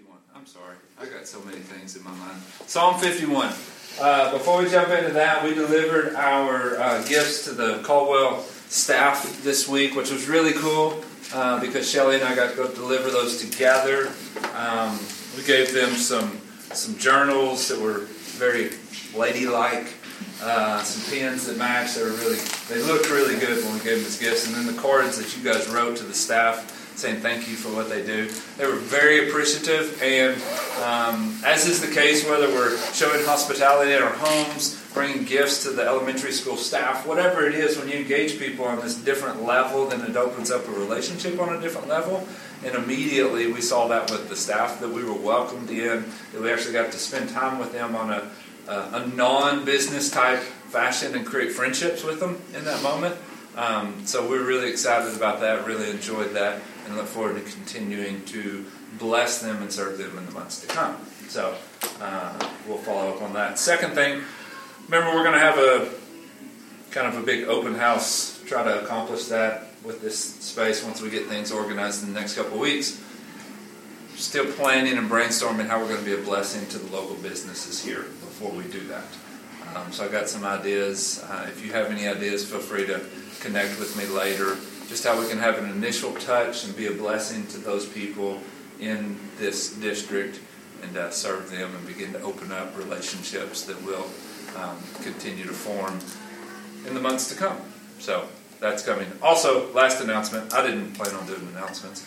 51. I'm sorry. I got so many things in my mind. Psalm 51. Uh, before we jump into that, we delivered our uh, gifts to the Caldwell staff this week, which was really cool uh, because Shelly and I got to go deliver those together. Um, we gave them some some journals that were very ladylike, uh, some pens that matched. They were really they looked really good when we gave them as gifts, and then the cards that you guys wrote to the staff saying thank you for what they do. They were very appreciative, and um, as is the case, whether we're showing hospitality in our homes, bringing gifts to the elementary school staff, whatever it is, when you engage people on this different level, then it opens up a relationship on a different level. And immediately we saw that with the staff that we were welcomed in, that we actually got to spend time with them on a, a, a non business type fashion and create friendships with them in that moment. Um, so we're really excited about that, really enjoyed that, and look forward to continuing to bless them and serve them in the months to come. So uh, we'll follow up on that. Second thing, remember we're going to have a kind of a big open house, try to accomplish that with this space once we get things organized in the next couple weeks. Still planning and brainstorming how we're going to be a blessing to the local businesses here before we do that. Um, so I've got some ideas. Uh, if you have any ideas, feel free to connect with me later. Just how we can have an initial touch and be a blessing to those people in this district and uh, serve them and begin to open up relationships that will um, continue to form in the months to come. So that's coming. Also, last announcement. I didn't plan on doing announcements.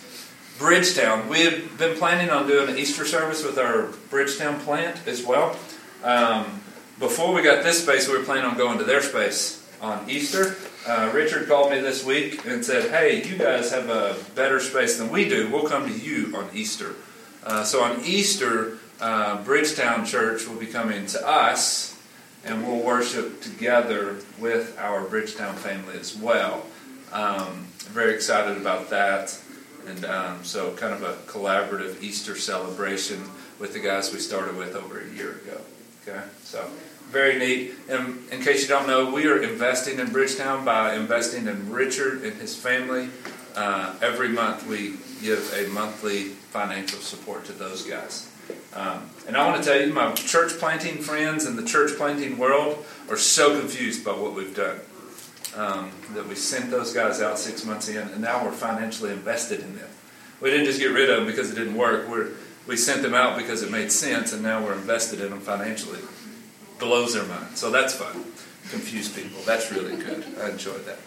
Bridgetown. We have been planning on doing an Easter service with our Bridgetown plant as well. Um, before we got this space, we were planning on going to their space on Easter. Uh, Richard called me this week and said, Hey, you guys have a better space than we do. We'll come to you on Easter. Uh, so on Easter, uh, Bridgetown Church will be coming to us, and we'll worship together with our Bridgetown family as well. Um, very excited about that. And um, so, kind of a collaborative Easter celebration with the guys we started with over a year ago. Okay, so very neat. And in case you don't know, we are investing in Bridgetown by investing in Richard and his family. Uh, every month, we give a monthly financial support to those guys. Um, and I want to tell you, my church planting friends and the church planting world are so confused by what we've done. Um, that we sent those guys out six months in, and now we're financially invested in them. We didn't just get rid of them because it didn't work. We're, we sent them out because it made sense, and now we're invested in them financially. Blows their mind. So that's fun. Confuse people. That's really good. I enjoyed that.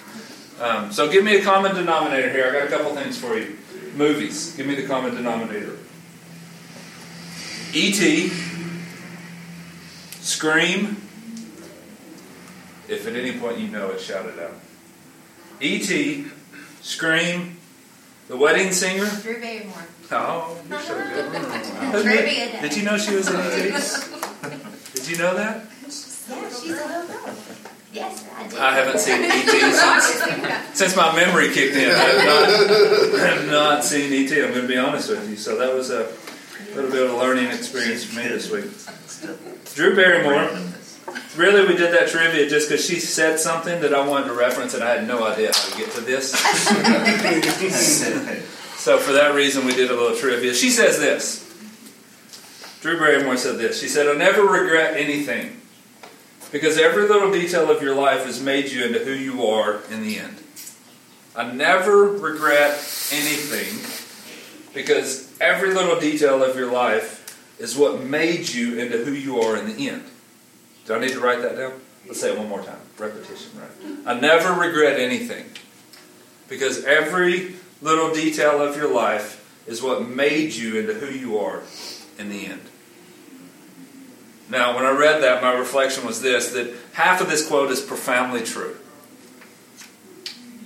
Um, so give me a common denominator here. I got a couple things for you. Movies. Give me the common denominator. E.T. Scream. If at any point you know it, shout it out. E.T., Scream, The Wedding Singer. Drew Barrymore. Oh, you're so good. Trivia. Did you know she was in E.T.? Did you know that? Yeah, she's a little girl. Yes, I did. I haven't seen E.T. since, since my memory kicked in. I have not, I have not seen E.T., I'm going to be honest with you. So that was a little bit of a learning experience for me this week. Drew Barrymore. Really, we did that trivia just because she said something that I wanted to reference, and I had no idea how to get to this. so, for that reason, we did a little trivia. She says this Drew Barrymore said this. She said, I never regret anything because every little detail of your life has made you into who you are in the end. I never regret anything because every little detail of your life is what made you into who you are in the end. Do I need to write that down? Let's say it one more time. Repetition, right? I never regret anything because every little detail of your life is what made you into who you are in the end. Now, when I read that, my reflection was this that half of this quote is profoundly true.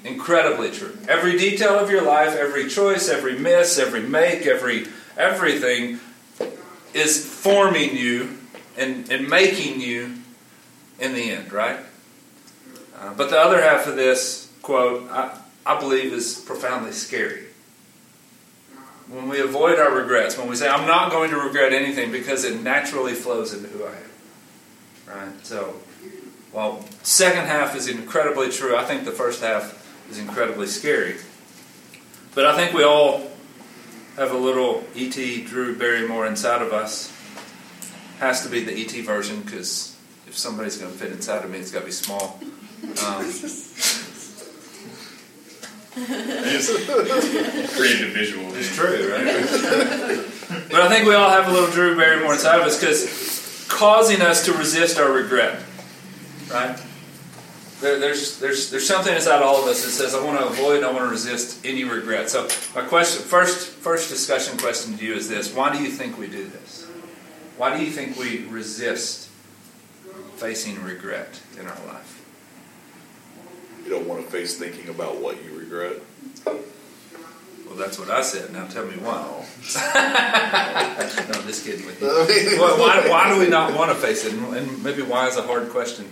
Incredibly true. Every detail of your life, every choice, every miss, every make, every everything is forming you and, and making you in the end, right? Uh, but the other half of this quote, I, I believe, is profoundly scary. When we avoid our regrets, when we say, I'm not going to regret anything because it naturally flows into who I am. Right? So, while second half is incredibly true, I think the first half is incredibly scary. But I think we all have a little E.T. Drew Barrymore inside of us. Has to be the E.T. version because if somebody's going to fit inside of me, it's got to be small. Um, Creative visual. it's true, right? but I think we all have a little Drew Barrymore inside of us because causing us to resist our regret, right? There, there's, there's, there's something inside all of us that says, I want to avoid, I want to resist any regret. So, my question, first, first discussion question to you is this Why do you think we do this? Why do you think we resist facing regret in our life? You don't want to face thinking about what you regret. Well, that's what I said. Now tell me why. Oh. no, I'm just kidding with you. why, why, why do we not want to face it? And- And maybe why is a hard question.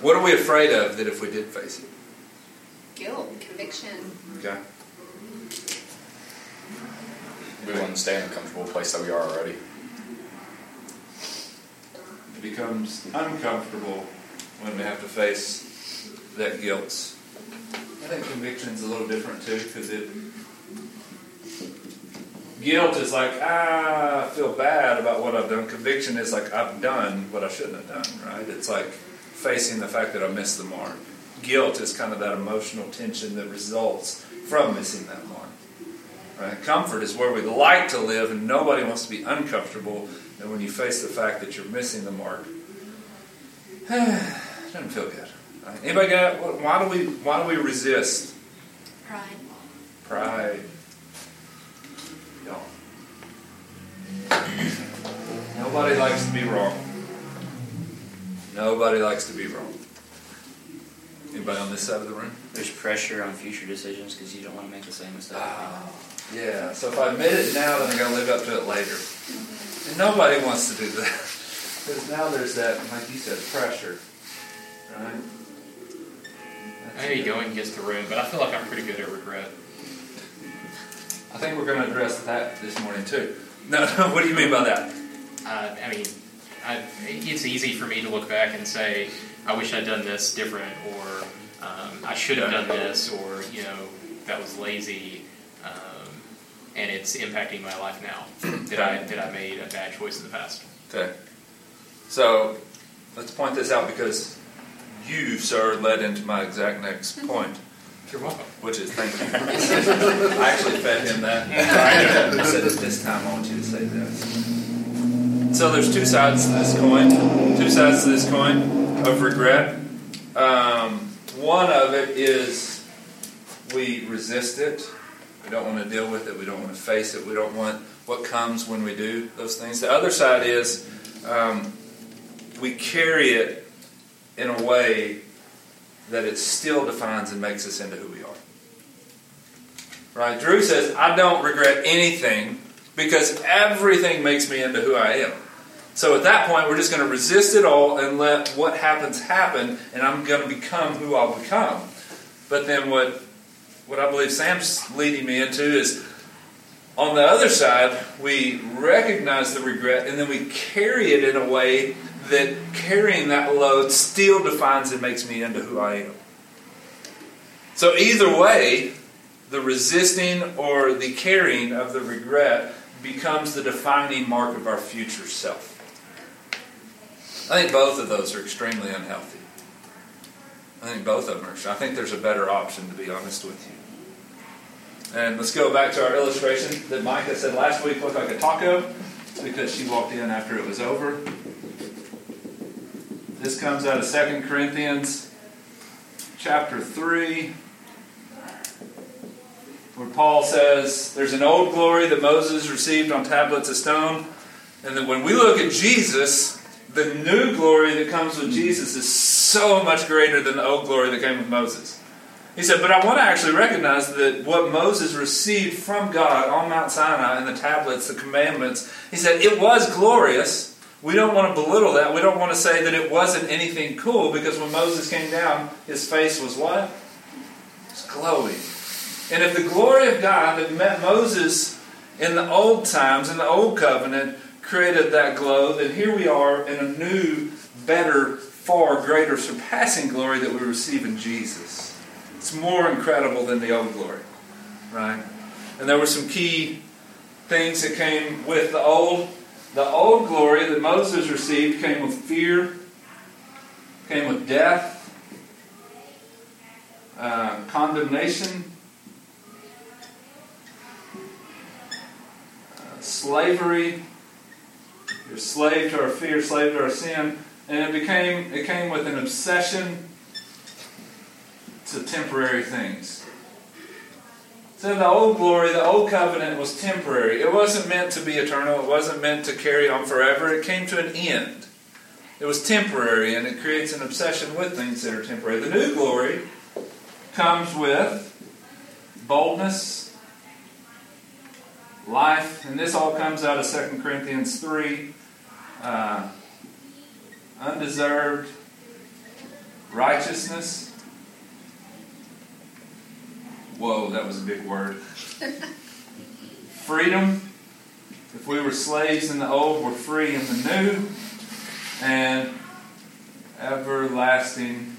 What are we afraid of that if we did face it? Guilt, conviction. Okay. We want to stay in the comfortable place that we are already. It becomes uncomfortable when we have to face that guilt. I think conviction's is a little different too because it guilt is like ah I feel bad about what I've done. Conviction is like I've done what I shouldn't have done. Right? It's like facing the fact that I missed the mark. Guilt is kind of that emotional tension that results from missing that mark. Right? Comfort is where we like to live, and nobody wants to be uncomfortable. And when you face the fact that you're missing the mark, it doesn't feel good. Right? Anybody got? what- Why do we? Why do we resist Pride. pride? Y'all. Nobody likes to be wrong. Nobody likes to be wrong. Anybody on this side of the room? There's pressure on future decisions because you don't want to make the same mistake. Ah, yeah. So if I admit it now, then I got to live up to it later. And nobody wants to do that because now there's that, like you said, pressure, right? Maybe going against the room, but I feel like I'm pretty good at regret. I think we're going to address that this morning too. No, no. What do you mean by that? Uh, I mean, I, it's easy for me to look back and say, I wish I'd done this different, or um, I should have done this, or, you know, that was lazy, um, and it's impacting my life now. That I, that I made a bad choice in the past. Okay. So let's point this out because you, sir, led into my exact next point, You're welcome. which is thank you. I actually fed him that. I said, at this time, I want you to say this. So there's two sides to this coin. Two sides to this coin of regret. Um, one of it is we resist it. We don't want to deal with it. We don't want to face it. We don't want what comes when we do those things. The other side is um, we carry it in a way that it still defines and makes us into who we are. Right? Drew says, I don't regret anything because everything makes me into who I am. So at that point, we're just going to resist it all and let what happens happen, and I'm going to become who I'll become. But then what, what I believe Sam's leading me into is on the other side, we recognize the regret and then we carry it in a way that carrying that load still defines and makes me into who I am. So either way, the resisting or the carrying of the regret becomes the defining mark of our future self. I think both of those are extremely unhealthy. I think both of them are. I think there's a better option, to be honest with you. And let's go back to our illustration that Micah said last week looked like a taco because she walked in after it was over. This comes out of 2 Corinthians chapter 3, where Paul says there's an old glory that Moses received on tablets of stone, and that when we look at Jesus, the new glory that comes with Jesus is so much greater than the old glory that came with Moses. He said, but I want to actually recognize that what Moses received from God on Mount Sinai and the tablets, the commandments, he said, it was glorious. We don't want to belittle that. We don't want to say that it wasn't anything cool because when Moses came down, his face was what? It's glowing. And if the glory of God that met Moses in the old times, in the old covenant, created that glow, then here we are in a new, better, far greater, surpassing glory that we receive in Jesus. It's more incredible than the old glory, right? And there were some key things that came with the old. The old glory that Moses received came with fear, came with death, uh, condemnation, uh, slavery. You're slave to our fear, slave to our sin, and it became it came with an obsession to temporary things. So the old glory, the old covenant was temporary. It wasn't meant to be eternal. It wasn't meant to carry on forever. It came to an end. It was temporary, and it creates an obsession with things that are temporary. The new glory comes with boldness, life, and this all comes out of 2 Corinthians 3. Uh, undeserved righteousness. Whoa, that was a big word. Freedom. If we were slaves in the old, we're free in the new. And everlasting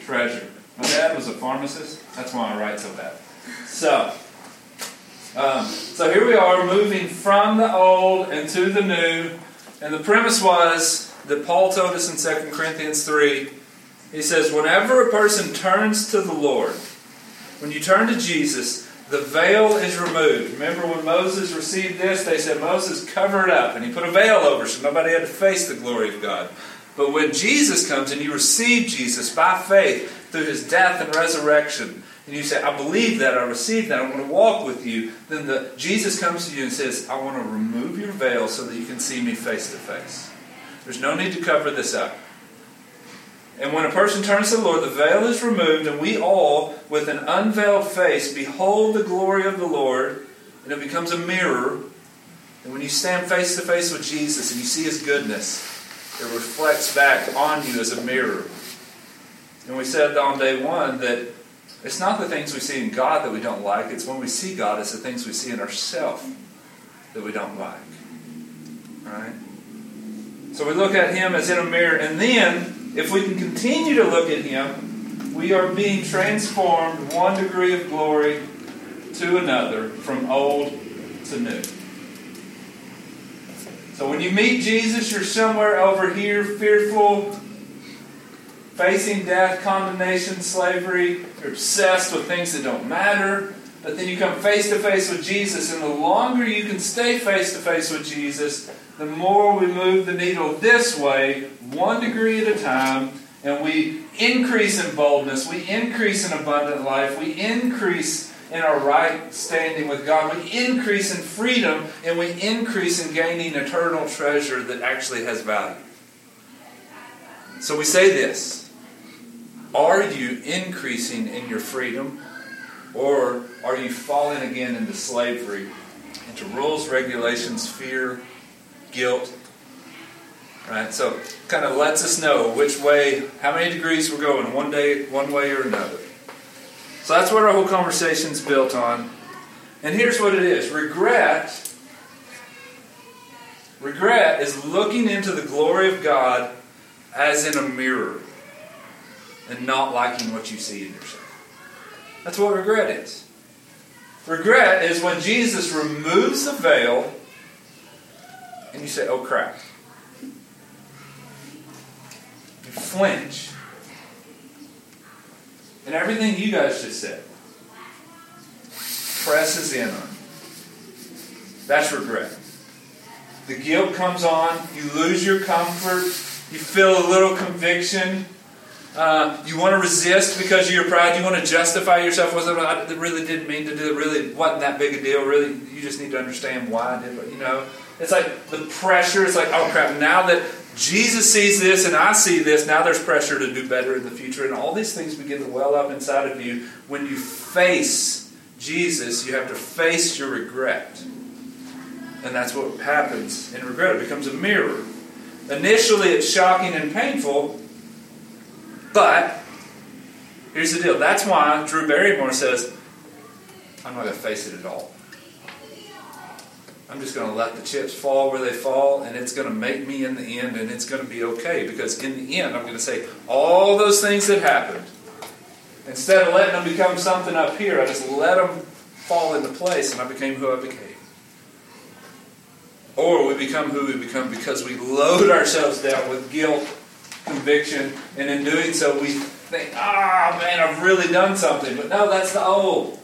treasure. My dad was a pharmacist. That's why I write so bad. So, um, so here we are moving from the old into the new. And the premise was that Paul told us in 2 Corinthians 3. He says, Whenever a person turns to the Lord, when you turn to Jesus, the veil is removed. Remember when Moses received this, they said Moses covered up and he put a veil over so nobody had to face the glory of God. But when Jesus comes and you receive Jesus by faith through his death and resurrection, and you say, I believe that, I receive that, I want to walk with you, then the, Jesus comes to you and says, I want to remove your veil so that you can see me face to face. There's no need to cover this up. And when a person turns to the Lord, the veil is removed, and we all, with an unveiled face, behold the glory of the Lord, and it becomes a mirror. And when you stand face to face with Jesus and you see his goodness, it reflects back on you as a mirror. And we said on day one that it's not the things we see in God that we don't like, it's when we see God, it's the things we see in ourselves that we don't like. Right? So we look at him as in a mirror, and then if we can continue to look at him, we are being transformed one degree of glory to another, from old to new. So when you meet Jesus, you're somewhere over here, fearful, facing death, condemnation, slavery. You're obsessed with things that don't matter. But then you come face to face with Jesus, and the longer you can stay face to face with Jesus, the more we move the needle this way, one degree at a time, and we increase in boldness, we increase in abundant life, we increase in our right standing with God, we increase in freedom, and we increase in gaining eternal treasure that actually has value. So we say this Are you increasing in your freedom, or are you falling again into slavery, into rules, regulations, fear? Guilt. Right? So kind of lets us know which way, how many degrees we're going, one day, one way or another. So that's what our whole conversation is built on. And here's what it is regret. Regret is looking into the glory of God as in a mirror and not liking what you see in yourself. That's what regret is. Regret is when Jesus removes the veil and you say, oh crap. You flinch. And everything you guys just said presses in on you. That's regret. The guilt comes on, you lose your comfort, you feel a little conviction. Uh, you want to resist because of your pride. You want to justify yourself. Was it? I really didn't mean to do it. Really wasn't that big a deal. Really, you just need to understand why I did it. You know, it's like the pressure. It's like, oh crap! Now that Jesus sees this and I see this, now there's pressure to do better in the future, and all these things begin to well up inside of you. When you face Jesus, you have to face your regret, and that's what happens in regret. It becomes a mirror. Initially, it's shocking and painful. But here's the deal. That's why Drew Barrymore says, I'm not going to face it at all. I'm just going to let the chips fall where they fall, and it's going to make me in the end, and it's going to be okay. Because in the end, I'm going to say all those things that happened. Instead of letting them become something up here, I just let them fall into place, and I became who I became. Or we become who we become because we load ourselves down with guilt, conviction, and in doing so we think, ah, man, I've really done something. But no, that's the old.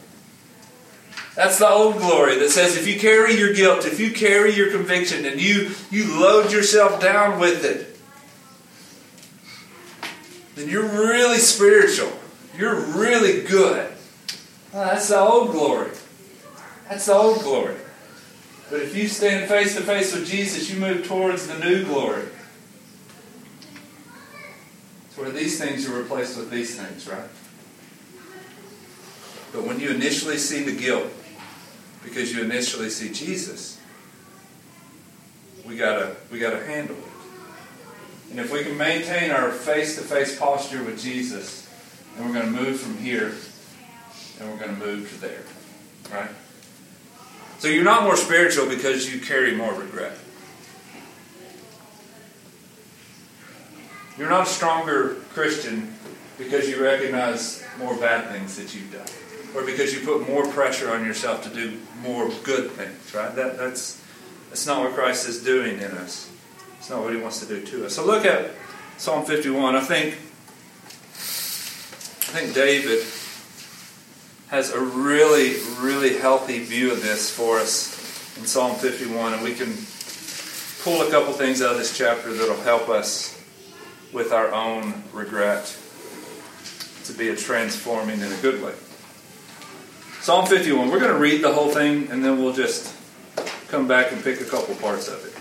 That's the old glory that says if you carry your guilt, if you carry your conviction, and you, you load yourself down with it, then you're really spiritual. You're really good. Well, that's the old glory. That's the old glory. But if you stand face to face with Jesus, you move towards the new glory. It's where these things are replaced with these things, right? But when you initially see the guilt, because you initially see Jesus, we gotta we gotta handle it. And if we can maintain our face-to-face posture with Jesus, then we're to move from here, and we're to move to there, right? So you're not more spiritual because you carry more regret. You're not a stronger Christian because you recognize more bad things that you've done, or because you put more pressure on yourself to do more good things. Right? That, that's that's not what Christ is doing in us. It's not what He wants to do to us. So look at Psalm 51. I think I think David has a really, really healthy view of this for us in Psalm 51, and we can pull a couple things out of this chapter that'll help us with our own regret to be a transforming in a good way. Psalm 51. We're going to read the whole thing, and then we'll just come back and pick a couple parts of it.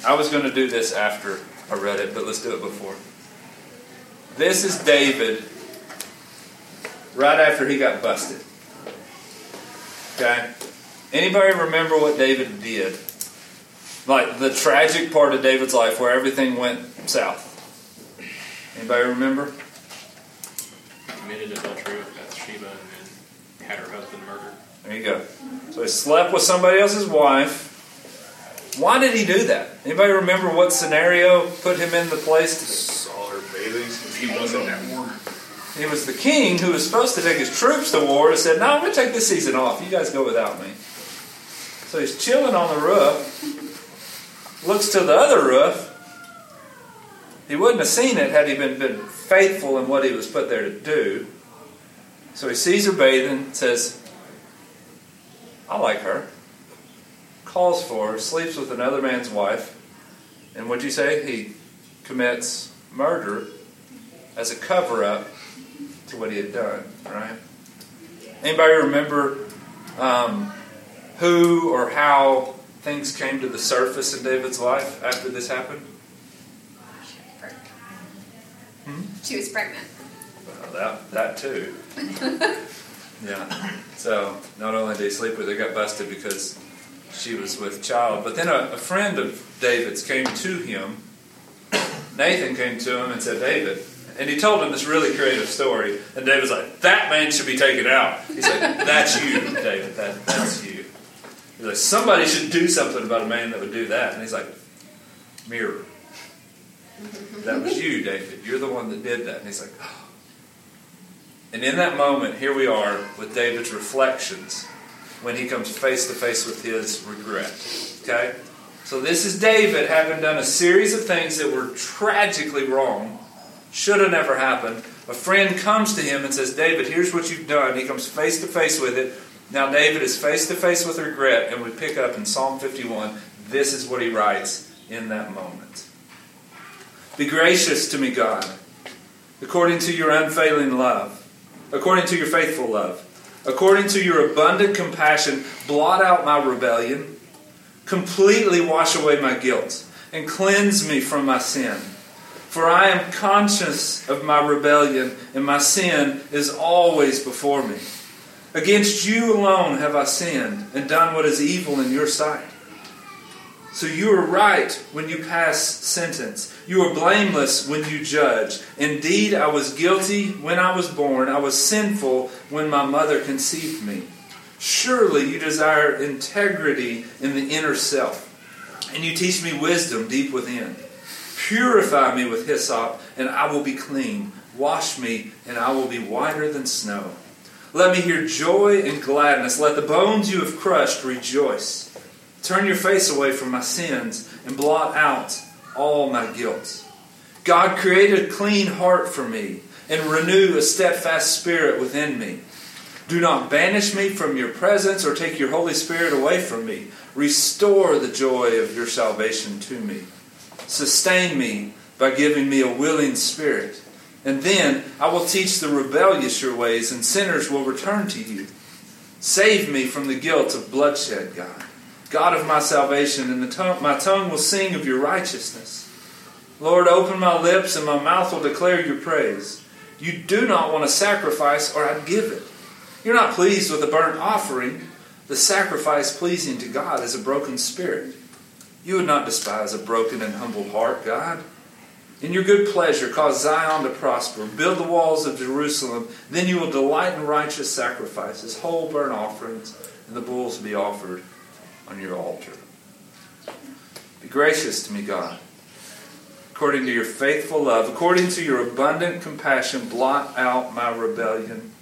I was going to do this after I read it, but let's do it before. This is David right after he got busted. Okay? Anybody remember what David did? Like the tragic part of David's life where everything went south. Anybody remember? Committed adultery with Bathsheba and then had her husband murdered. There you go. So he slept with somebody else's wife. Why did he do that? Anybody remember what scenario put him in the place to Saw her bathing. He wasn't at war. He was the king who was supposed to take his troops to war and said, No, I'm going to take this season off. You guys go without me. So he's chilling on the roof, looks to the other roof. He wouldn't have seen it had he been, been faithful in what he was put there to do. So he sees her bathing, says, I like her. Calls for her, sleeps with another man's wife. And what'd you say? He commits murder as a cover up to what he had done, right? Anybody remember um, who or how things came to the surface in David's life after this happened? She was pregnant. Well, that, that too. yeah. So not only did he sleep with her, got busted because she was with child. But then a, a friend of David's came to him. Nathan came to him and said, David, and he told him this really creative story. And David's like, that man should be taken out. He's like, that's you, David. That, that's you. He's like, somebody should do something about a man that would do that. And he's like, mirror. That was you, David. You're the one that did that. And he's like, oh. And in that moment, here we are with David's reflections when he comes face to face with his regret. Okay? So this is David having done a series of things that were tragically wrong, should have never happened. A friend comes to him and says, David, here's what you've done. He comes face to face with it. Now David is face to face with regret, and we pick up in Psalm 51. This is what he writes in that moment. Be gracious to me, God, according to your unfailing love, according to your faithful love, according to your abundant compassion, blot out my rebellion, completely wash away my guilt, and cleanse me from my sin. For I am conscious of my rebellion, and my sin is always before me. Against you alone have I sinned and done what is evil in your sight. So you are right when you pass sentence. You are blameless when you judge. Indeed, I was guilty when I was born. I was sinful when my mother conceived me. Surely you desire integrity in the inner self, and you teach me wisdom deep within. Purify me with hyssop, and I will be clean. Wash me, and I will be whiter than snow. Let me hear joy and gladness. Let the bones you have crushed rejoice. Turn your face away from my sins and blot out all my guilt. God, create a clean heart for me and renew a steadfast spirit within me. Do not banish me from your presence or take your Holy Spirit away from me. Restore the joy of your salvation to me. Sustain me by giving me a willing spirit. And then I will teach the rebellious your ways, and sinners will return to you. Save me from the guilt of bloodshed, God. God of my salvation, and tongue, my tongue will sing of your righteousness. Lord, open my lips, and my mouth will declare your praise. You do not want a sacrifice, or I'd give it. You're not pleased with a burnt offering. The sacrifice pleasing to God is a broken spirit. You would not despise a broken and humble heart, God. In your good pleasure, cause Zion to prosper. Build the walls of Jerusalem. Then you will delight in righteous sacrifices, whole burnt offerings, and the bulls be offered on your altar. Be gracious to me, God. According to your faithful love, according to your abundant compassion, blot out my rebellion.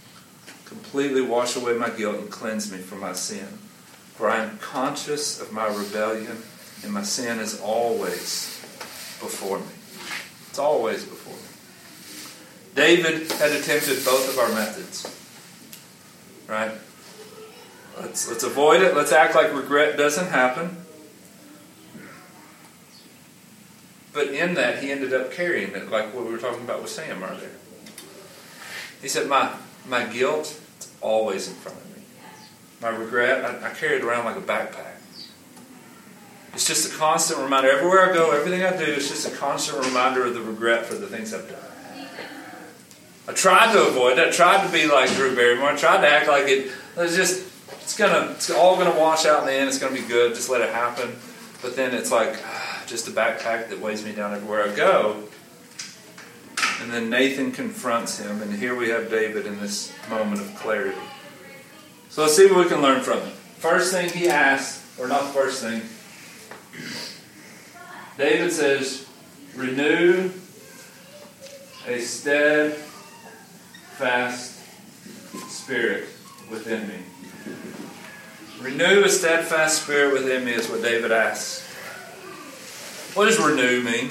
Completely wash away my guilt and cleanse me from my sin. For I am conscious of my rebellion, and my sin is always before me. It's always before me. David had attempted both of our methods. Right? Let's, let's avoid it. Let's act like regret doesn't happen. But in that, he ended up carrying it, like what we were talking about with Sam earlier. He said, My, my guilt is always in front of me. My regret, I, I carry it around like a backpack. It's just a constant reminder. Everywhere I go, everything I do is just a constant reminder of the regret for the things I've done. I tried to avoid it. I tried to be like Drew Barrymore. I tried to act like it. It's just, it's gonna, it's all gonna wash out in the end. It's gonna be good. Just let it happen. But then it's like ah, just a backpack that weighs me down everywhere I go. And then Nathan confronts him, and here we have David in this moment of clarity. So let's see what we can learn from it. First thing he asks, or not the first thing, David says, renew a steadfast spirit within me. Renew a steadfast spirit within me is what David asks. What does renew mean?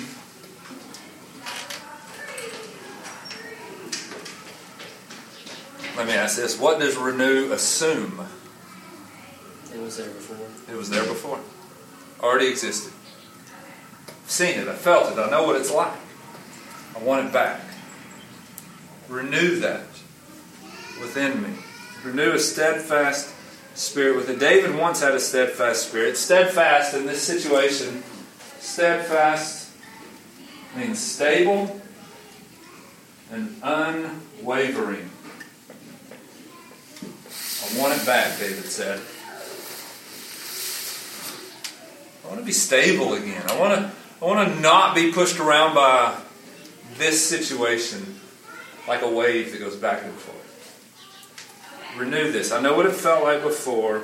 Let me ask this. What does renew assume? It was there before. It was there before. Already existed. I've seen it. I felt it. I know what it's like. I want it back. Renew that within me. Renew a steadfast spirit With within. David once had a steadfast spirit. Steadfast in this situation, steadfast means stable and unwavering. I want it back, David said. I want to be stable again. I want to, I want to not be pushed around by this situation like a wave that goes back and forth. Renew this. I know what it felt like before,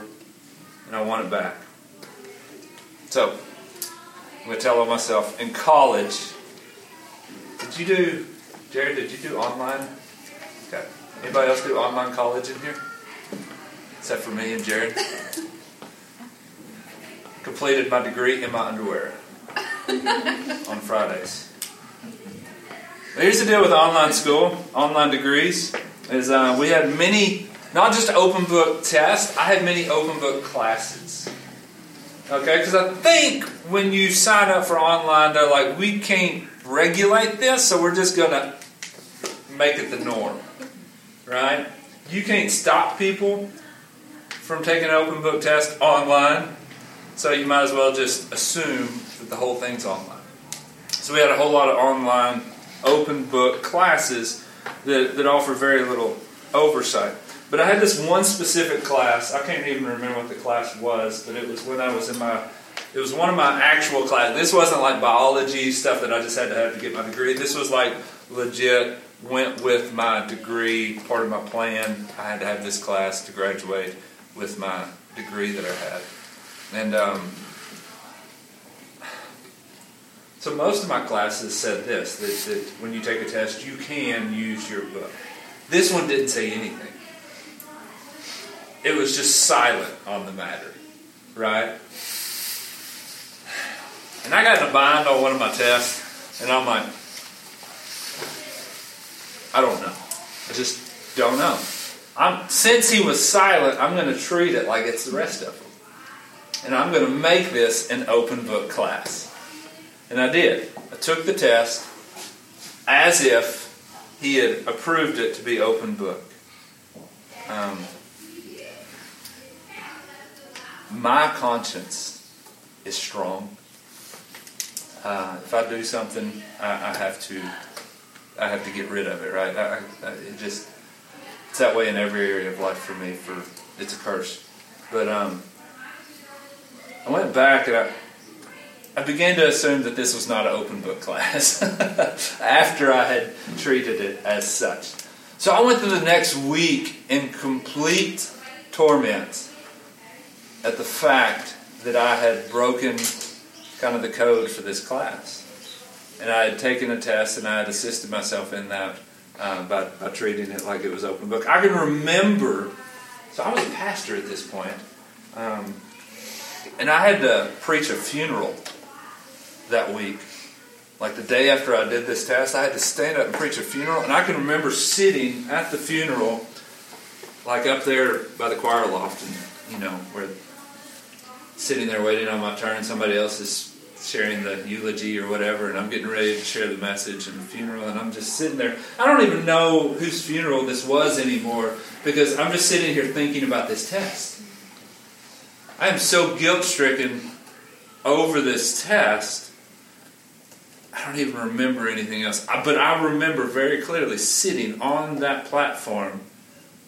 and I want it back. So, I'm going to tell myself in college, did you do, Jared, did you do online? Okay. Anybody else do online college in here? Except for me and Jared? completed my degree in my underwear on Fridays. Here's the deal with online school, online degrees, is uh, we had many, not just open book tests, I had many open book classes. Okay, because I think when you sign up for online, they're like, we can't regulate this, so we're just going to make it the norm. Right? You can't stop people from taking an open book test online. So you might as well just assume that the whole thing's online. So we had a whole lot of online open book classes that, that offer very little oversight. But I had this one specific class. I can't even remember what the class was, but it was when I was in my. It was one of my actual classes. This wasn't like biology stuff that I just had to have to get my degree. This was like legit. Went with my degree. Part of my plan. I had to have this class to graduate with my degree that I had. And um, so most of my classes said this that, that when you take a test, you can use your book. This one didn't say anything. It was just silent on the matter, right? And I got in a bind on one of my tests, and I'm like, I don't know. I just don't know. I'm, since he was silent, I'm going to treat it like it's the rest of them. And I'm going to make this an open book class. And I did. I took the test as if he had approved it to be open book. Um, my conscience is strong. Uh, if I do something, I, I, have to, I have to get rid of it. Right? I, I, it just, it's that way in every area of life for me. For it's a curse. But um, I went back and I, I began to assume that this was not an open book class after I had treated it as such. So I went through the next week in complete torment at the fact that I had broken kind of the code for this class. And I had taken a test and I had assisted myself in that uh, by, by treating it like it was open book. I can remember, so I was a pastor at this point, um, and I had to preach a funeral that week. Like the day after I did this test, I had to stand up and preach a funeral. And I can remember sitting at the funeral, like up there by the choir loft, and you know, where sitting there waiting on my turn, somebody else is sharing the eulogy or whatever, and I'm getting ready to share the message and the funeral, and I'm just sitting there. I don't even know whose funeral this was anymore because I'm just sitting here thinking about this test. I am so guilt stricken over this test. I don't even remember anything else. But I remember very clearly sitting on that platform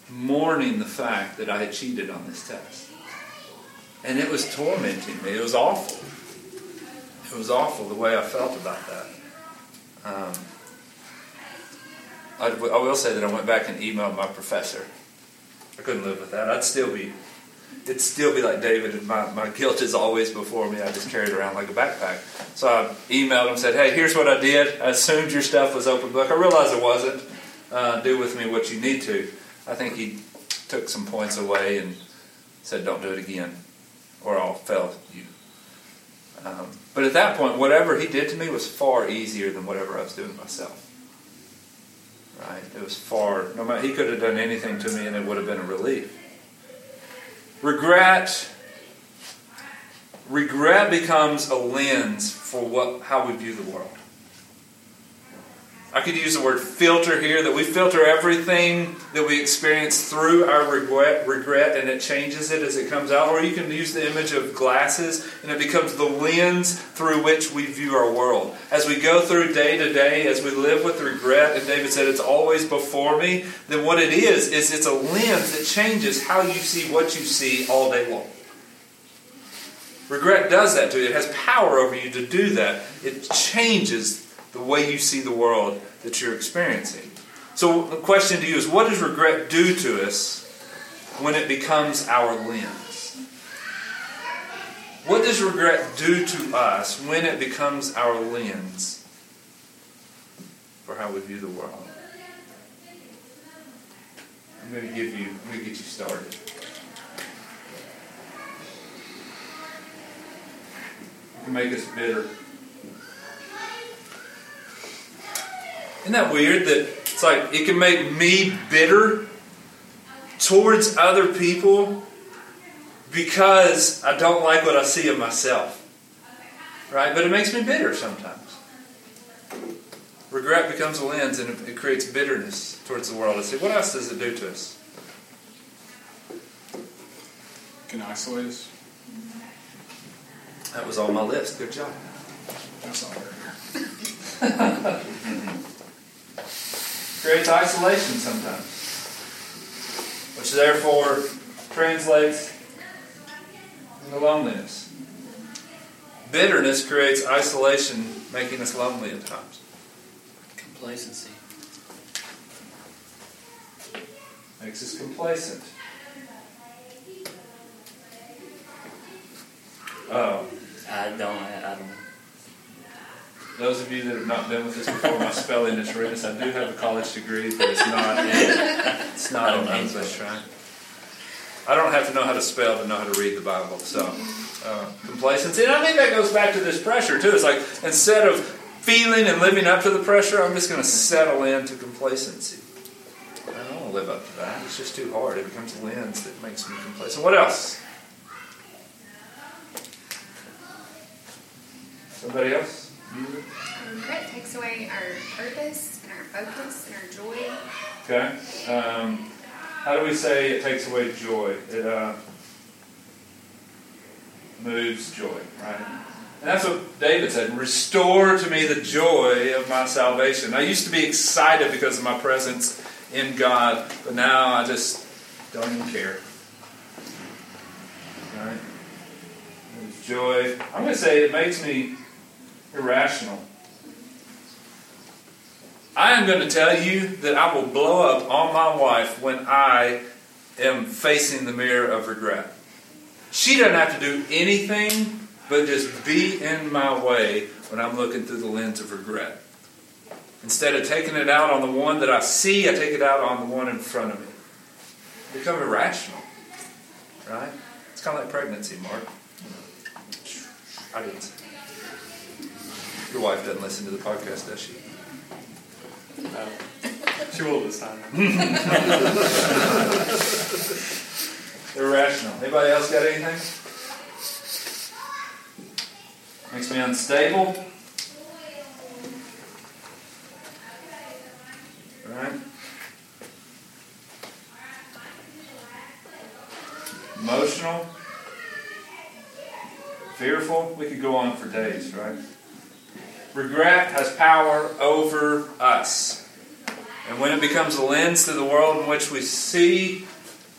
mourning the fact that I had cheated on this test. And it was tormenting me. It was awful. It was awful the way I felt about that. Um, I, I will say that I went back and emailed my professor. I couldn't live with that. I'd still be it'd still be like David, my, my guilt is always before me. I just carry it around like a backpack. So I emailed him, said, "Hey, here's what I did. I assumed your stuff was open book. I realized it wasn't. Uh, do with me what you need to." I think he took some points away and said, "Don't do it again, or I'll fail you." Um, but at that point, whatever he did to me was far easier than whatever I was doing myself. Right? It was far. No matter he could have done anything to me, and it would have been a relief. Regret regret becomes a lens for what how we view the world. I could use the word filter here, that we filter everything that we experience through our regret, regret, and it changes it as it comes out. Or you can use the image of glasses, and it becomes the lens through which we view our world. As we go through day to day, as we live with regret, and David said it's always before me, then what it is, is it's a lens that changes how you see what you see all day long. Regret does that to you. It has power over you to do that. It changes the way you see the world that you're experiencing. So, the question to you is what does regret do to us when it becomes our lens? What does regret do to us when it becomes our lens for how we view the world? I'm going to give you, I'm going to get you started. It can make us bitter. Isn't that weird that it's like it can make me bitter towards other people because I don't like what I see of myself? Right? But it makes me bitter sometimes. Regret becomes a lens and it creates bitterness towards the world. I see, what else does it do to us? Can isolate us. That was on my list. Good job. That's not very creates isolation sometimes, which therefore translates into loneliness. Bitterness creates isolation, making us lonely at times. Complacency. Makes us complacent. Oh, I don't. I, I don't. Those of you that have not been with us before, my spelling is horrendous. I do have a college degree, but it's not in, it's not in English, right? I don't have to know how to spell to know how to read the Bible. So, uh, complacency. And I think that goes back to this pressure, too. It's like instead of feeling and living up to the pressure, I'm just going to settle into complacency. I don't want to live up to that. It's just too hard. It becomes a lens that makes me complacent. What else? Somebody else? Regret takes away our purpose and our focus and our joy. Okay. Um, how do we say it takes away joy? It uh, moves joy, right? And that's what David said Restore to me the joy of my salvation. I used to be excited because of my presence in God, but now I just don't even care. Right? Joy. I'm going to say it makes me irrational. I am going to tell you that I will blow up on my wife when I am facing the mirror of regret. She doesn't have to do anything but just be in my way when I'm looking through the lens of regret. Instead of taking it out on the one that I see, I take it out on the one in front of me. Become irrational. Right? It's kind of like pregnancy, Mark. I didn't. Your wife doesn't listen to the podcast, does she? No. She will this time. Irrational. Anybody else got anything? Makes me unstable. Right? Emotional. Fearful. We could go on for days, right? Regret has power over us. And when it becomes a lens to the world in which we see,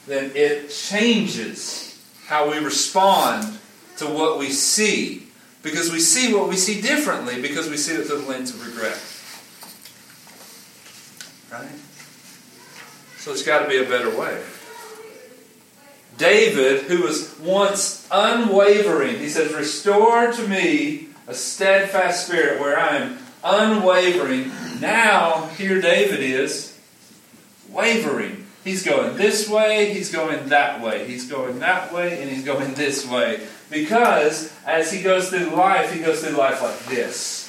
then it changes how we respond to what we see. Because we see what we see differently because we see it through the lens of regret. Right? So there's got to be a better way. David, who was once unwavering, he says, Restore to me a steadfast spirit where I am unwavering. Now, here David is wavering. He's going this way, he's going that way, he's going that way, and he's going this way. Because as he goes through life, he goes through life like this.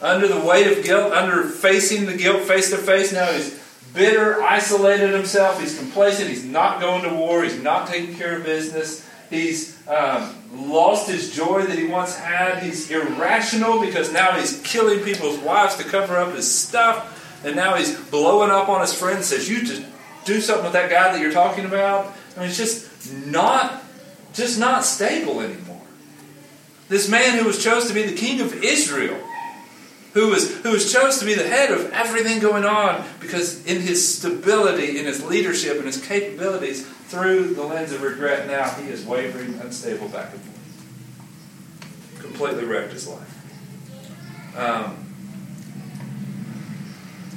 Under the weight of guilt, under facing the guilt face to face, now he's bitter, isolated himself, he's complacent, he's not going to war, he's not taking care of business, he's um, lost his joy that he once had, he's irrational because now he's killing people's wives to cover up his stuff. And now he's blowing up on his friend and says, You just do something with that guy that you're talking about. I mean, it's just not just not stable anymore. This man who was chosen to be the king of Israel, who was who was chosen to be the head of everything going on, because in his stability, in his leadership, and his capabilities, through the lens of regret, now he is wavering, unstable back and forth. Completely wrecked his life. Um,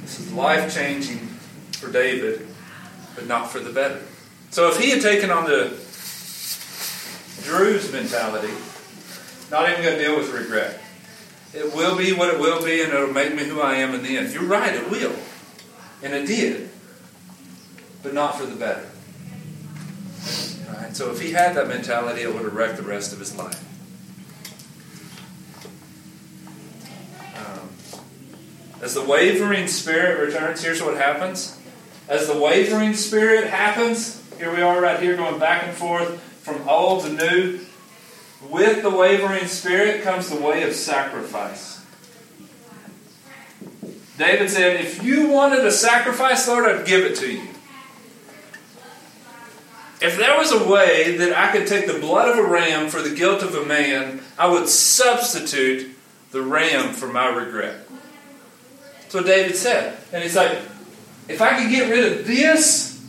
this is life changing for David, but not for the better. So if he had taken on the Drew's mentality, not even going to deal with regret. It will be what it will be, and it'll make me who I am in the end. You're right, it will. And it did. But not for the better. Right? So if he had that mentality, it would have wrecked the rest of his life. Um, as the wavering spirit returns, here's what happens. As the wavering spirit happens, here we are right here going back and forth from old to new. With the wavering spirit comes the way of sacrifice. David said, If you wanted a sacrifice, Lord, I'd give it to you. If there was a way that I could take the blood of a ram for the guilt of a man, I would substitute the ram for my regret. That's what David said. And he's like, if I could get rid of this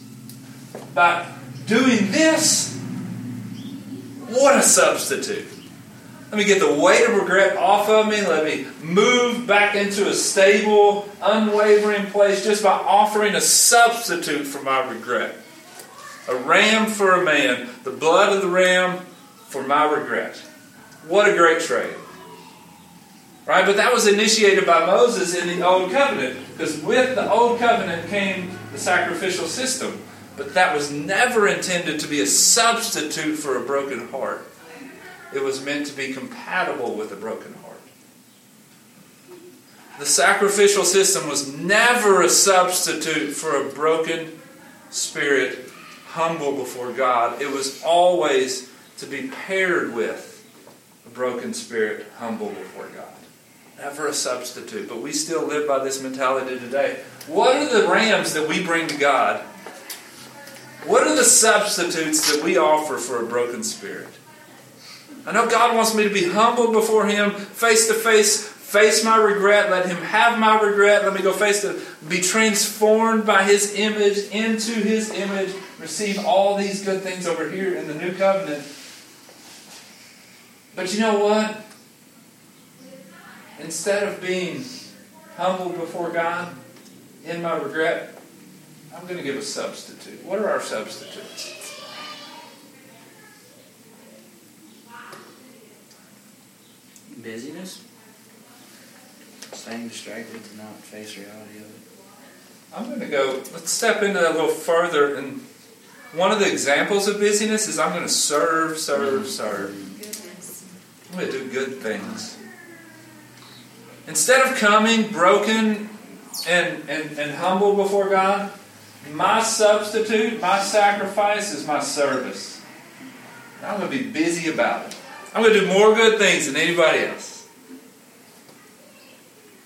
by doing this, what a substitute. Let me get the weight of regret off of me. Let me move back into a stable, unwavering place just by offering a substitute for my regret. A ram for a man, the blood of the ram for my regret. What a great trade. Right? But that was initiated by Moses in the Old Covenant, because with the Old Covenant came the sacrificial system. But that was never intended to be a substitute for a broken heart. It was meant to be compatible with a broken heart. The sacrificial system was never a substitute for a broken spirit, humble before God. It was always to be paired with a broken spirit, humble before God. Never a substitute. But we still live by this mentality today. What are the rams that we bring to God? What are the substitutes that we offer for a broken spirit? I know God wants me to be humble before Him, face to face, face my regret, let Him have my regret, let me go face to be transformed by His image into His image, receive all these good things over here in the new covenant. But you know what? Instead of being humble before God in my regret, I'm going to give a substitute. What are our substitutes? Busyness. Staying distracted to not face reality of it. I'm going to go, let's step into that a little further. And one of the examples of busyness is I'm going to serve, serve, mm-hmm. serve. Goodness. I'm going to do good things. Instead of coming broken and, and, and humble before God, my substitute, my sacrifice is my service. I'm going to be busy about it. I'm going to do more good things than anybody else.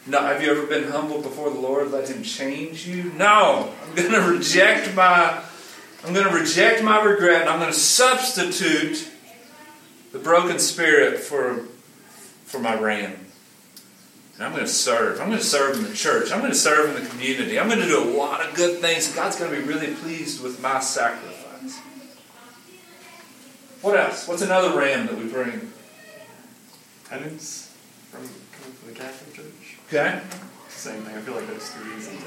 No, have you ever been humble before the Lord? Let Him change you? No. I'm going to reject my I'm going to reject my regret and I'm going to substitute the broken spirit for for my ram. And I'm going to serve. I'm going to serve in the church. I'm going to serve in the community. I'm going to do a lot of good things. God's going to be really pleased with my sacrifice. What else? What's another ram that we bring? Penance from from the Catholic Church. Okay. Same thing. I feel like that's too easy to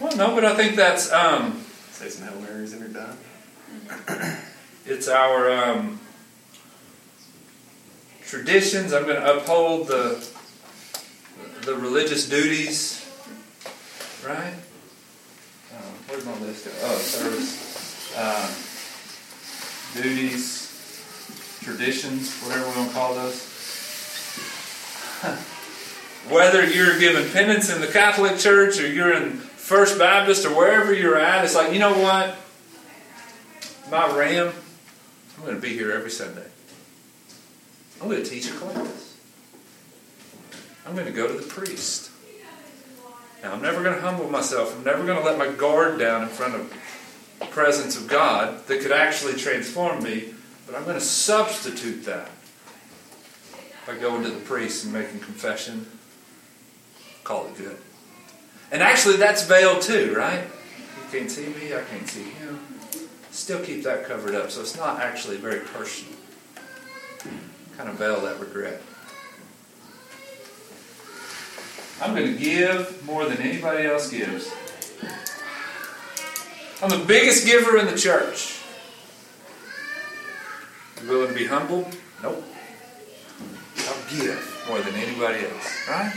Well, no, but I think that's um, say some Hail Marys and you're done. it's our um, traditions. I'm going to uphold the the religious duties, right? Uh, where's my list? Go? Oh, service, uh, duties, traditions, whatever we want to call those. Whether you're given penance in the Catholic Church or you're in First Baptist or wherever you're at, it's like you know what, my ram, I'm going to be here every Sunday. I'm going to teach a class. I'm going to go to the priest. Now, I'm never going to humble myself. I'm never going to let my guard down in front of the presence of God that could actually transform me, but I'm going to substitute that by going to the priest and making confession. Call it good. And actually, that's veiled too, right? You can't see me, I can't see him. Still keep that covered up, so it's not actually very personal. Kind of veil that regret. I'm going to give more than anybody else gives. I'm the biggest giver in the church. You willing to be humble? Nope. I'll give more than anybody else, right?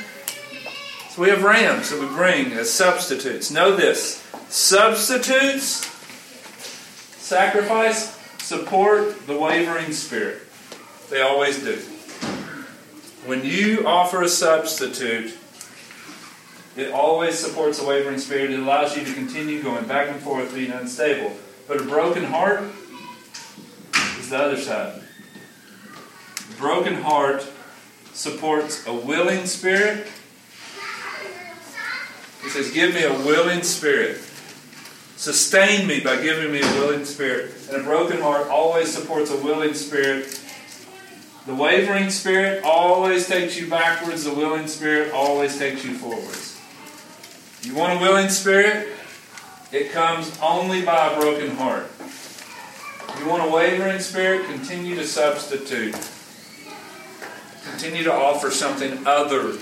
So we have rams that we bring as substitutes. Know this substitutes, sacrifice, support the wavering spirit. They always do. When you offer a substitute, it always supports a wavering spirit. It allows you to continue going back and forth, being unstable. But a broken heart is the other side. A broken heart supports a willing spirit. He says, Give me a willing spirit. Sustain me by giving me a willing spirit. And a broken heart always supports a willing spirit. The wavering spirit always takes you backwards, the willing spirit always takes you forwards. You want a willing spirit? It comes only by a broken heart. You want a wavering spirit? Continue to substitute. Continue to offer something other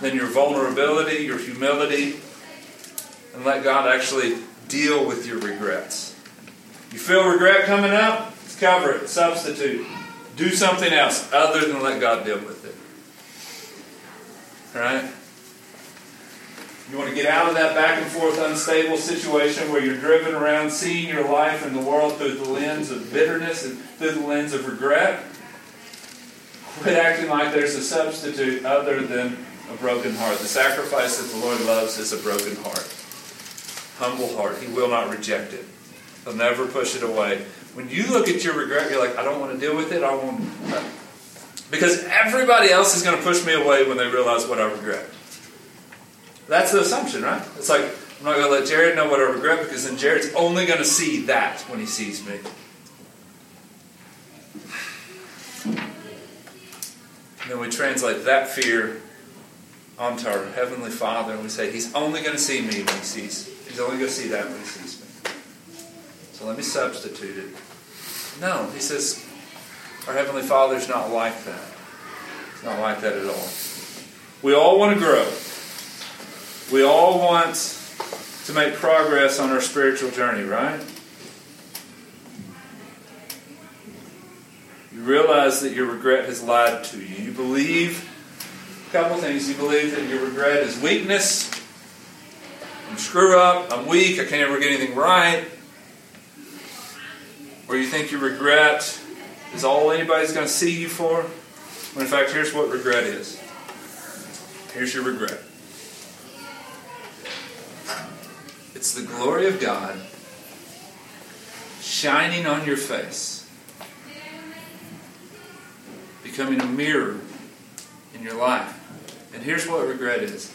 than your vulnerability, your humility, and let God actually deal with your regrets. You feel regret coming up? Cover it. Substitute. Do something else other than let God deal with it. All right? You want to get out of that back and forth unstable situation where you're driven around seeing your life and the world through the lens of bitterness and through the lens of regret. Quit acting like there's a substitute other than a broken heart. The sacrifice that the Lord loves is a broken heart. Humble heart. He will not reject it. He'll never push it away. When you look at your regret, you're like, I don't want to deal with it. I won't. Because everybody else is going to push me away when they realize what I regret. That's the assumption, right? It's like, I'm not going to let Jared know what I regret because then Jared's only going to see that when he sees me. And then we translate that fear onto our Heavenly Father and we say, He's only going to see me when He sees. He's only going to see that when He sees me. So let me substitute it. No, He says, our Heavenly Father's not like that. It's not like that at all. We all want to grow. We all want to make progress on our spiritual journey, right? You realize that your regret has lied to you. You believe a couple things. You believe that your regret is weakness. I'm screw up. I'm weak. I can't ever get anything right. Or you think your regret is all anybody's going to see you for. When in fact, here's what regret is. Here's your regret. It's the glory of God shining on your face, becoming a mirror in your life. And here's what regret is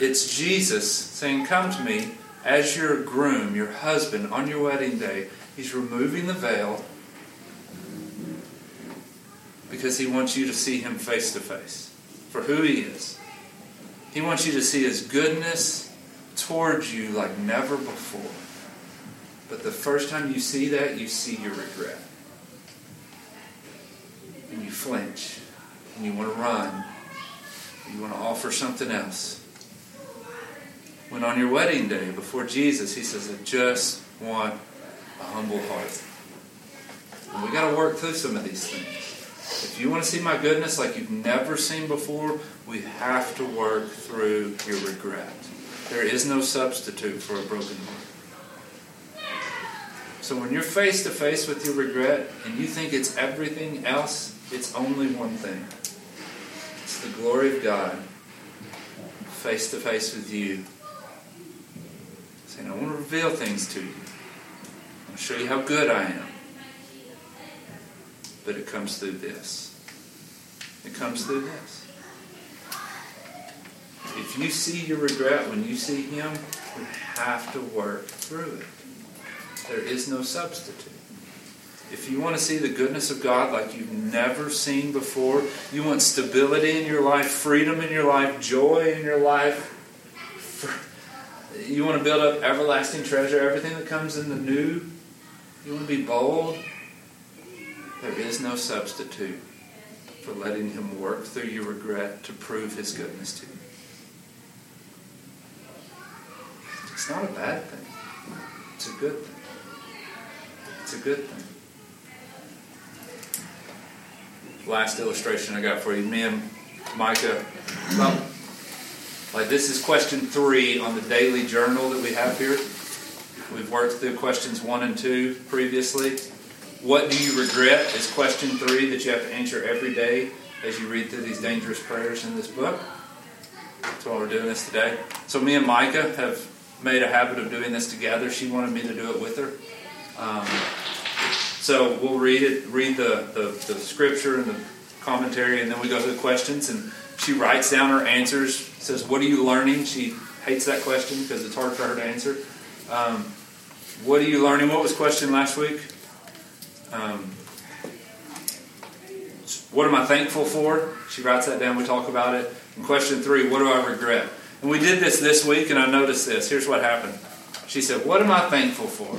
it's Jesus saying, Come to me as your groom, your husband, on your wedding day. He's removing the veil because he wants you to see him face to face for who he is. He wants you to see his goodness towards you like never before. But the first time you see that, you see your regret. And you flinch. And you want to run. You want to offer something else. When on your wedding day, before Jesus, he says, I just want a humble heart. And we got to work through some of these things. If you want to see my goodness like you've never seen before, we have to work through your regret. There is no substitute for a broken heart. So when you're face to face with your regret and you think it's everything else, it's only one thing. It's the glory of God face to face with you. Saying, I want to reveal things to you. I'll show you how good I am. But it comes through this. It comes through this. If you see your regret when you see Him, you have to work through it. There is no substitute. If you want to see the goodness of God like you've never seen before, you want stability in your life, freedom in your life, joy in your life, you want to build up everlasting treasure, everything that comes in the new, you want to be bold, there is no substitute for letting Him work through your regret to prove His goodness to you. It's not a bad thing. It's a good thing. It's a good thing. Last illustration I got for you. Me and Micah, well, like this is question three on the daily journal that we have here. We've worked through questions one and two previously. What do you regret is question three that you have to answer every day as you read through these dangerous prayers in this book. That's why we're doing this today. So me and Micah have made a habit of doing this together. She wanted me to do it with her. Um, so we'll read it, read the, the, the scripture and the commentary, and then we go to the questions. And she writes down her answers. Says, "What are you learning?" She hates that question because it's hard for her to answer. Um, what are you learning? What was question last week? Um, what am I thankful for? She writes that down. We talk about it. And question three, what do I regret? And we did this this week, and I noticed this. Here's what happened. She said, What am I thankful for?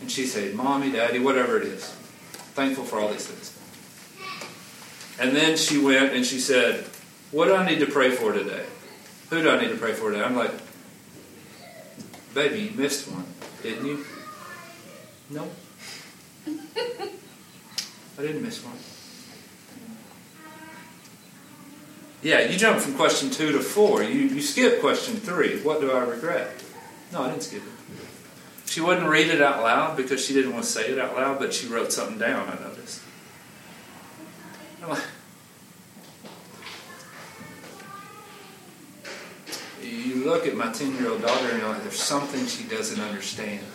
And she said, Mommy, Daddy, whatever it is. Thankful for all these things. And then she went and she said, What do I need to pray for today? Who do I need to pray for today? I'm like, Baby, you missed one, didn't you? No. I didn't miss one. Yeah, you jumped from question two to four. You, you skipped question three. What do I regret? No, I didn't skip it. She wouldn't read it out loud because she didn't want to say it out loud, but she wrote something down, I noticed. I'm like, you look at my 10 year old daughter and you're like, there's something she doesn't understand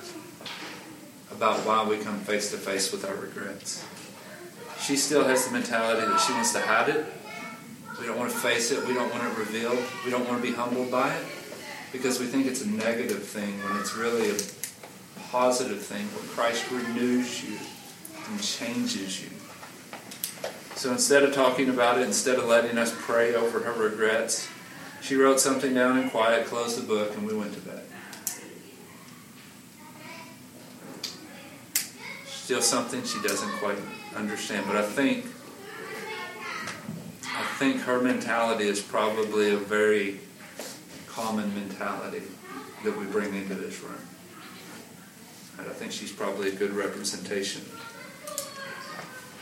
about why we come face to face with our regrets. She still has the mentality that she wants to hide it. We don't want to face it. We don't want it revealed. We don't want to be humbled by it because we think it's a negative thing when it's really a positive thing when Christ renews you and changes you. So instead of talking about it, instead of letting us pray over her regrets, she wrote something down in quiet, closed the book, and we went to bed. Still something she doesn't quite understand, but I think I think her mentality is probably a very common mentality that we bring into this room. And I think she's probably a good representation.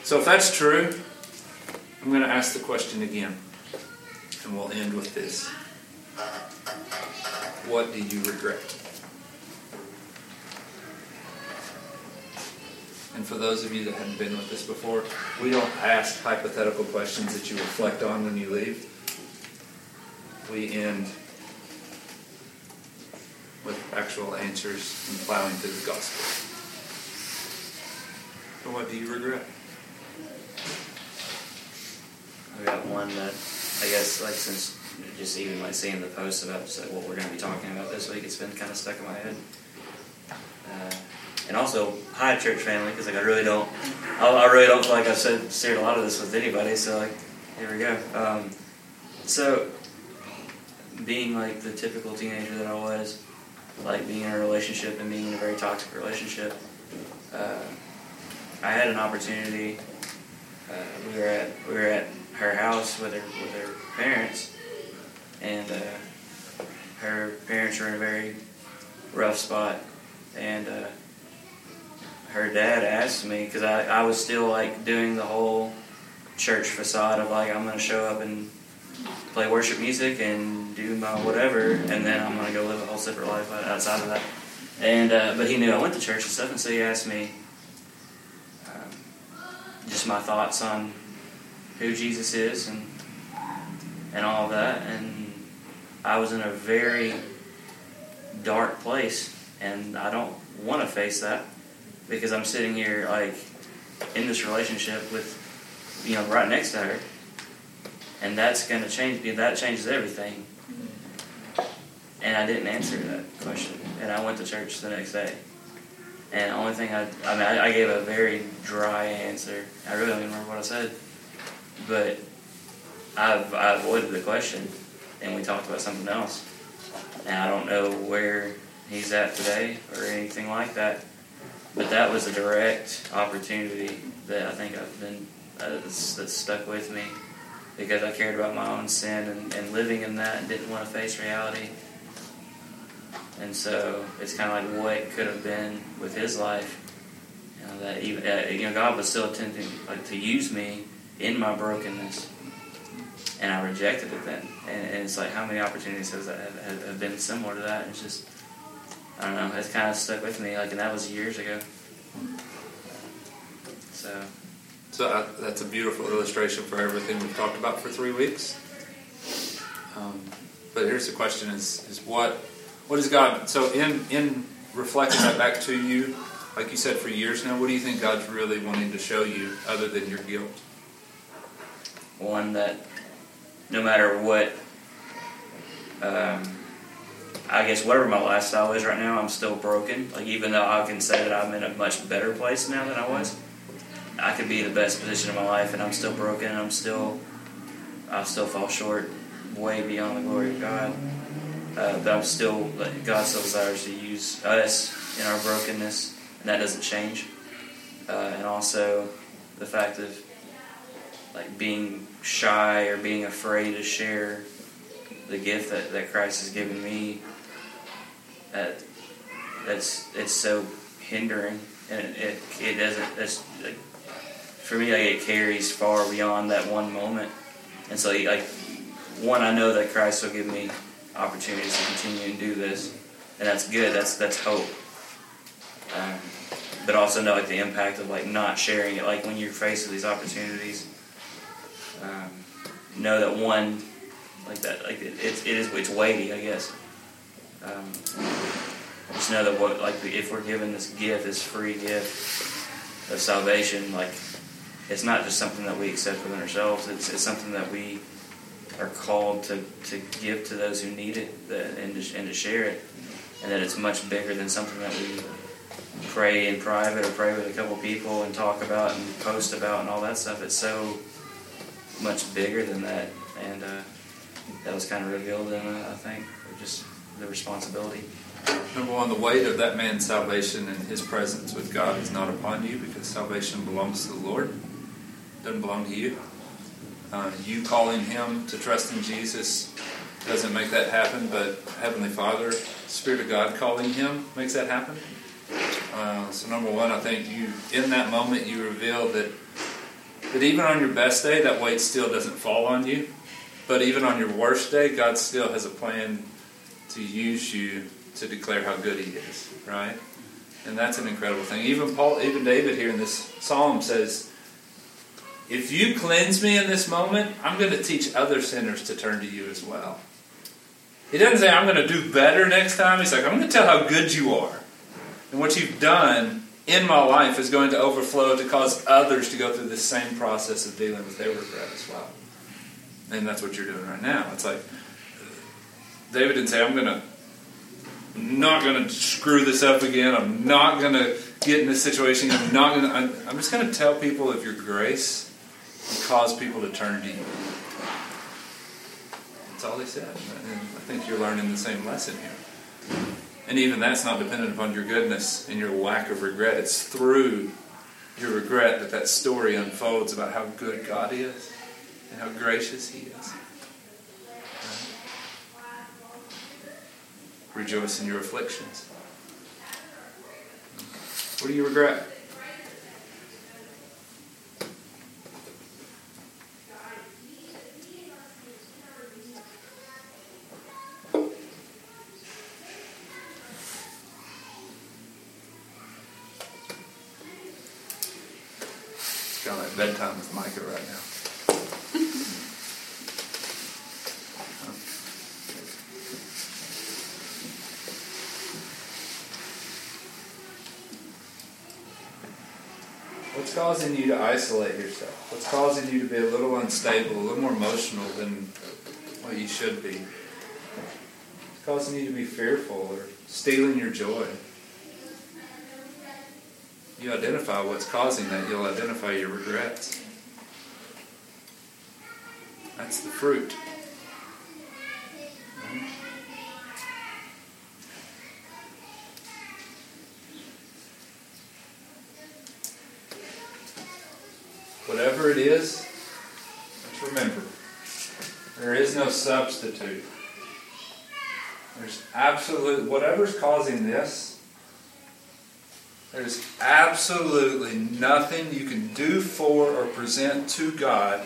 So if that's true, I'm going to ask the question again. And we'll end with this. What do you regret? And for those of you that haven't been with us before, we don't ask hypothetical questions that you reflect on when you leave. We end with actual answers and plowing through the gospel. So what do you regret? I got one that I guess like since just even like seeing the post about just like what we're going to be talking about this week, it's been kind of stuck in my head. Uh, and also, hi church family, because like I really don't, I, I really don't feel like I've said shared a lot of this with anybody. So like, here we go. Um, so, being like the typical teenager that I was, like being in a relationship and being in a very toxic relationship, uh, I had an opportunity. Uh, we were at we were at her house with her with her parents, and uh, her parents were in a very rough spot, and uh, her dad asked me because I, I was still like doing the whole church facade of like I'm gonna show up and play worship music and do my whatever, and then I'm gonna go live a whole separate life outside of that. And uh, but he knew I went to church and stuff, and so he asked me um, just my thoughts on who Jesus is and and all that. And I was in a very dark place, and I don't want to face that because I'm sitting here like in this relationship with you know right next to her, and that's going to change. That changes everything. And I didn't answer that question, and I went to church the next day. And the only thing I, I mean, I, I gave a very dry answer. I really don't even remember what I said, but I've I avoided the question, and we talked about something else. And I don't know where he's at today or anything like that, but that was a direct opportunity that I think I've been uh, that's, stuck with me because I cared about my own sin and, and living in that and didn't want to face reality. And so it's kind of like what could have been with his life. You know, that even, uh, you know, God was still attempting like to use me in my brokenness, and I rejected it then. And, and it's like how many opportunities has that have, have been similar to that? It's just I don't know. It's kind of stuck with me. Like, and that was years ago. So. So uh, that's a beautiful illustration for everything we've talked about for three weeks. Um, but here's the question: Is is what what is God? So in in reflecting that back to you, like you said for years now, what do you think God's really wanting to show you, other than your guilt? One that, no matter what, um, I guess whatever my lifestyle is right now, I'm still broken. Like even though I can say that I'm in a much better place now than I was, I could be in the best position of my life, and I'm still broken. I'm still, I still fall short, way beyond the glory of God. Uh, but I'm still, God still desires to use us in our brokenness, and that doesn't change. Uh, and also, the fact of like being shy or being afraid to share the gift that, that Christ has given me. That that's it's so hindering, and it it, it doesn't. It's like, for me, like it carries far beyond that one moment, and so like one, I know that Christ will give me opportunities to continue and do this, and that's good. That's that's hope. Um, but also know like the impact of like not sharing it. Like when you're faced with these opportunities, um, know that one, like that, like it, it's it is it's weighty, I guess. Um, just know that what like if we're given this gift, this free gift of salvation, like it's not just something that we accept within ourselves. It's, it's something that we are called to, to give to those who need it that, and, to, and to share it. And that it's much bigger than something that we pray in private or pray with a couple people and talk about and post about and all that stuff. It's so much bigger than that. And uh, that was kind of revealed in, uh, I think, just the responsibility. Number one, the weight of that man's salvation and his presence with God is not upon you because salvation belongs to the Lord. It doesn't belong to you. Uh, you calling him to trust in Jesus doesn't make that happen, but Heavenly Father, Spirit of God calling him makes that happen. Uh, so number one, I think you in that moment you reveal that that even on your best day, that weight still doesn't fall on you. But even on your worst day, God still has a plan to use you to declare how good He is, right? And that's an incredible thing. Even Paul, even David here in this psalm says, "If you cleanse me in this moment, I'm going to teach other sinners to turn to you as well." He doesn't say, "I'm going to do better next time." He's like, "I'm going to tell how good you are, and what you've done in my life is going to overflow to cause others to go through the same process of dealing with their regret as well." And that's what you're doing right now. It's like David didn't say, "I'm going to." not going to screw this up again. I'm not going to get in this situation. I'm not going to. I'm, I'm just going to tell people of your grace and cause people to turn to you. That's all he said. And I think you're learning the same lesson here. And even that's not dependent upon your goodness and your lack of regret. It's through your regret that that story unfolds about how good God is and how gracious He is. Rejoice in your afflictions. What do you regret? It's kind of like bedtime with Micah right now. What's causing you to isolate yourself? What's causing you to be a little unstable, a little more emotional than what you should be? What's causing you to be fearful or stealing your joy? You identify what's causing that, you'll identify your regrets. That's the fruit. Whatever it is, let's remember there is no substitute. There's absolute, whatever's causing this, there's absolutely nothing you can do for or present to God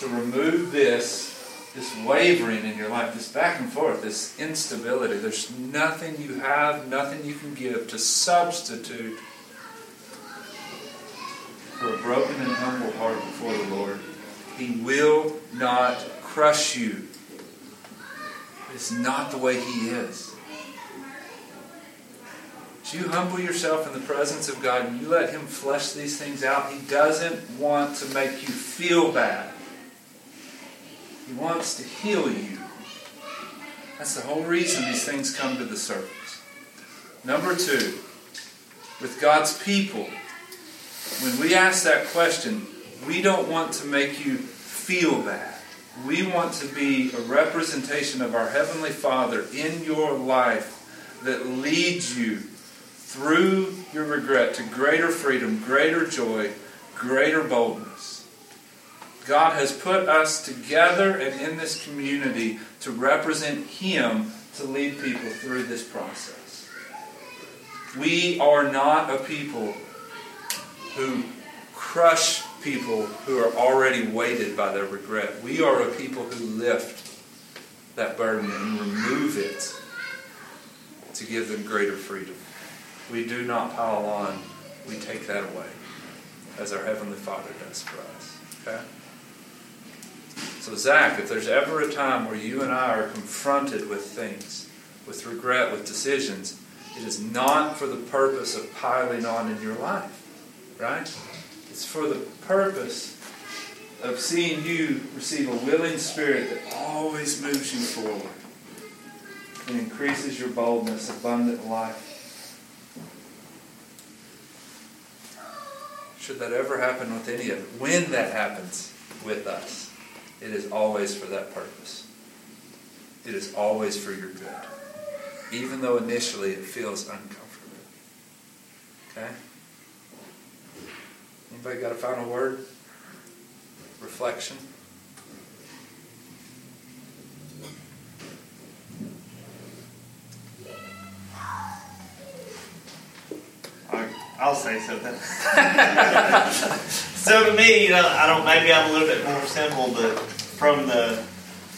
to remove this, this wavering in your life, this back and forth, this instability. There's nothing you have, nothing you can give to substitute for a broken and humble heart before the Lord. He will not crush you. It's not the way He is. As you humble yourself in the presence of God and you let Him flesh these things out, He doesn't want to make you feel bad. He wants to heal you. That's the whole reason these things come to the surface. Number two, with God's people, when we ask that question, we don't want to make you feel that. We want to be a representation of our Heavenly Father in your life that leads you through your regret to greater freedom, greater joy, greater boldness. God has put us together and in this community to represent Him to lead people through this process. We are not a people who crush people who are already weighted by their regret. We are a people who lift that burden and remove it to give them greater freedom. We do not pile on, we take that away, as our Heavenly Father does for us. Okay? So, Zach, if there's ever a time where you and I are confronted with things, with regret, with decisions, it is not for the purpose of piling on in your life, right? It's for the purpose of seeing you receive a willing spirit that always moves you forward and increases your boldness, abundant life. Should that ever happen with any of it, when that happens with us, it is always for that purpose. It is always for your good, even though initially it feels uncomfortable. Okay? Anybody got a final word? Reflection? I'll say something. so to me, you know, I don't. Maybe I'm a little bit more simple, but from the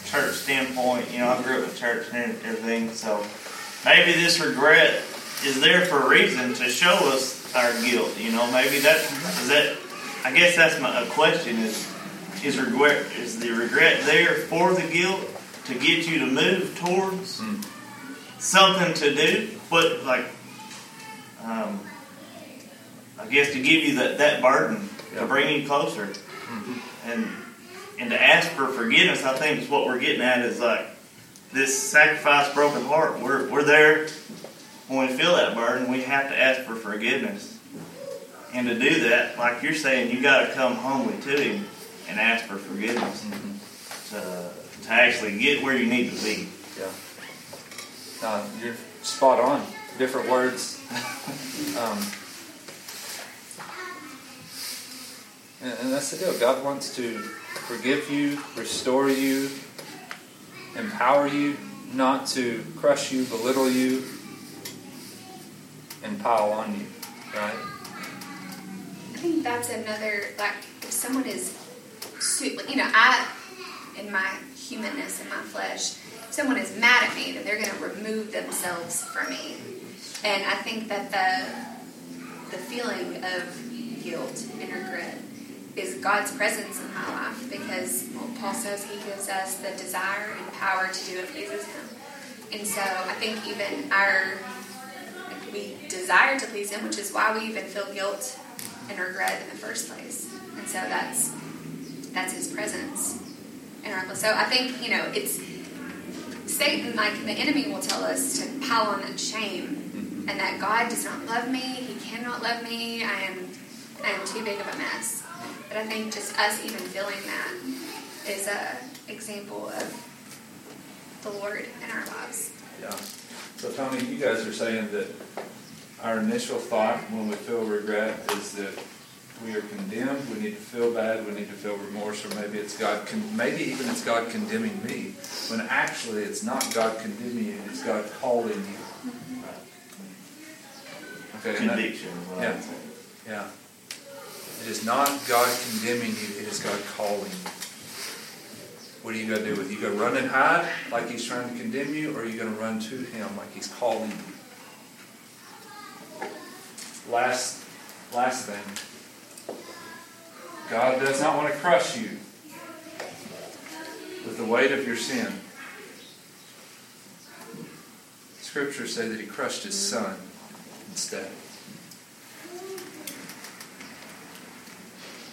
church standpoint, you know, I grew up in church and everything. So maybe this regret is there for a reason to show us our guilt. You know, maybe that is that. I guess that's my a question: is is regret is the regret there for the guilt to get you to move towards Mm. something to do? But like. Um, I guess to give you that, that burden Yeah. to bring you closer, and and to ask for forgiveness. I think is what we're getting at is like this sacrifice, broken heart. We're we're there when we feel that burden. We have to ask for forgiveness, and to do that, like you're saying, you got to come humbly to Him and ask for forgiveness to to actually get where you need to be. Yeah. No, you're spot on. Different words. um, and, and that's the deal. God wants to forgive you, restore you, empower you, not to crush you, belittle you, and pile on you. Right? I think that's another like if someone is, you know, I in my humanness in my flesh, if someone is mad at me, then they're going to remove themselves from me, and I think that the the feeling of guilt and regret is God's presence in my life because well, Paul says He gives us the desire and power to do what pleases Him, and so I think even our we desire to please Him, which is why we even feel guilt and regret in the first place. And so that's that's His presence in our life. So I think you know it's Satan, like the enemy, will tell us to pile on that shame and that God does not love me. He cannot love me. I am I am too big of a mess. But I think just us even feeling that is a example of the Lord in our lives. Yeah. So, Tony, you guys are saying that our initial thought when we feel regret is that we are condemned, we need to feel bad, we need to feel remorse, or maybe it's God, con- maybe even it's God condemning me, when actually it's not God condemning you, it's God calling you. Okay, that- Conviction. is what I would say. yeah. It is not God condemning you, it is God calling you. What are you going to do with it? You to run and hide like He's trying to condemn you, or are you going to run to Him like He's calling you? Last, last thing. God does not want to crush you with the weight of your sin. Scriptures say that He crushed His Son instead.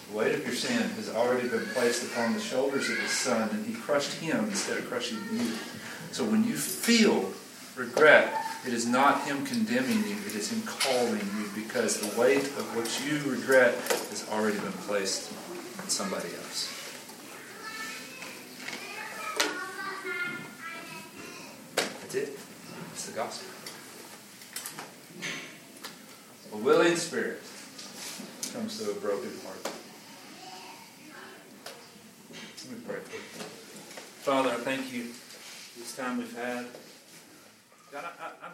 The weight of your sin has already been placed upon the shoulders of his son, and he crushed him instead of crushing you. So when you feel regret, it is not him condemning you, it is him calling you because the weight of what you regret has already been placed on somebody else. That's it. It's the gospel. A willing spirit comes to a broken heart. Let me pray. Father, I thank you this time we've had. God, I, I, I'm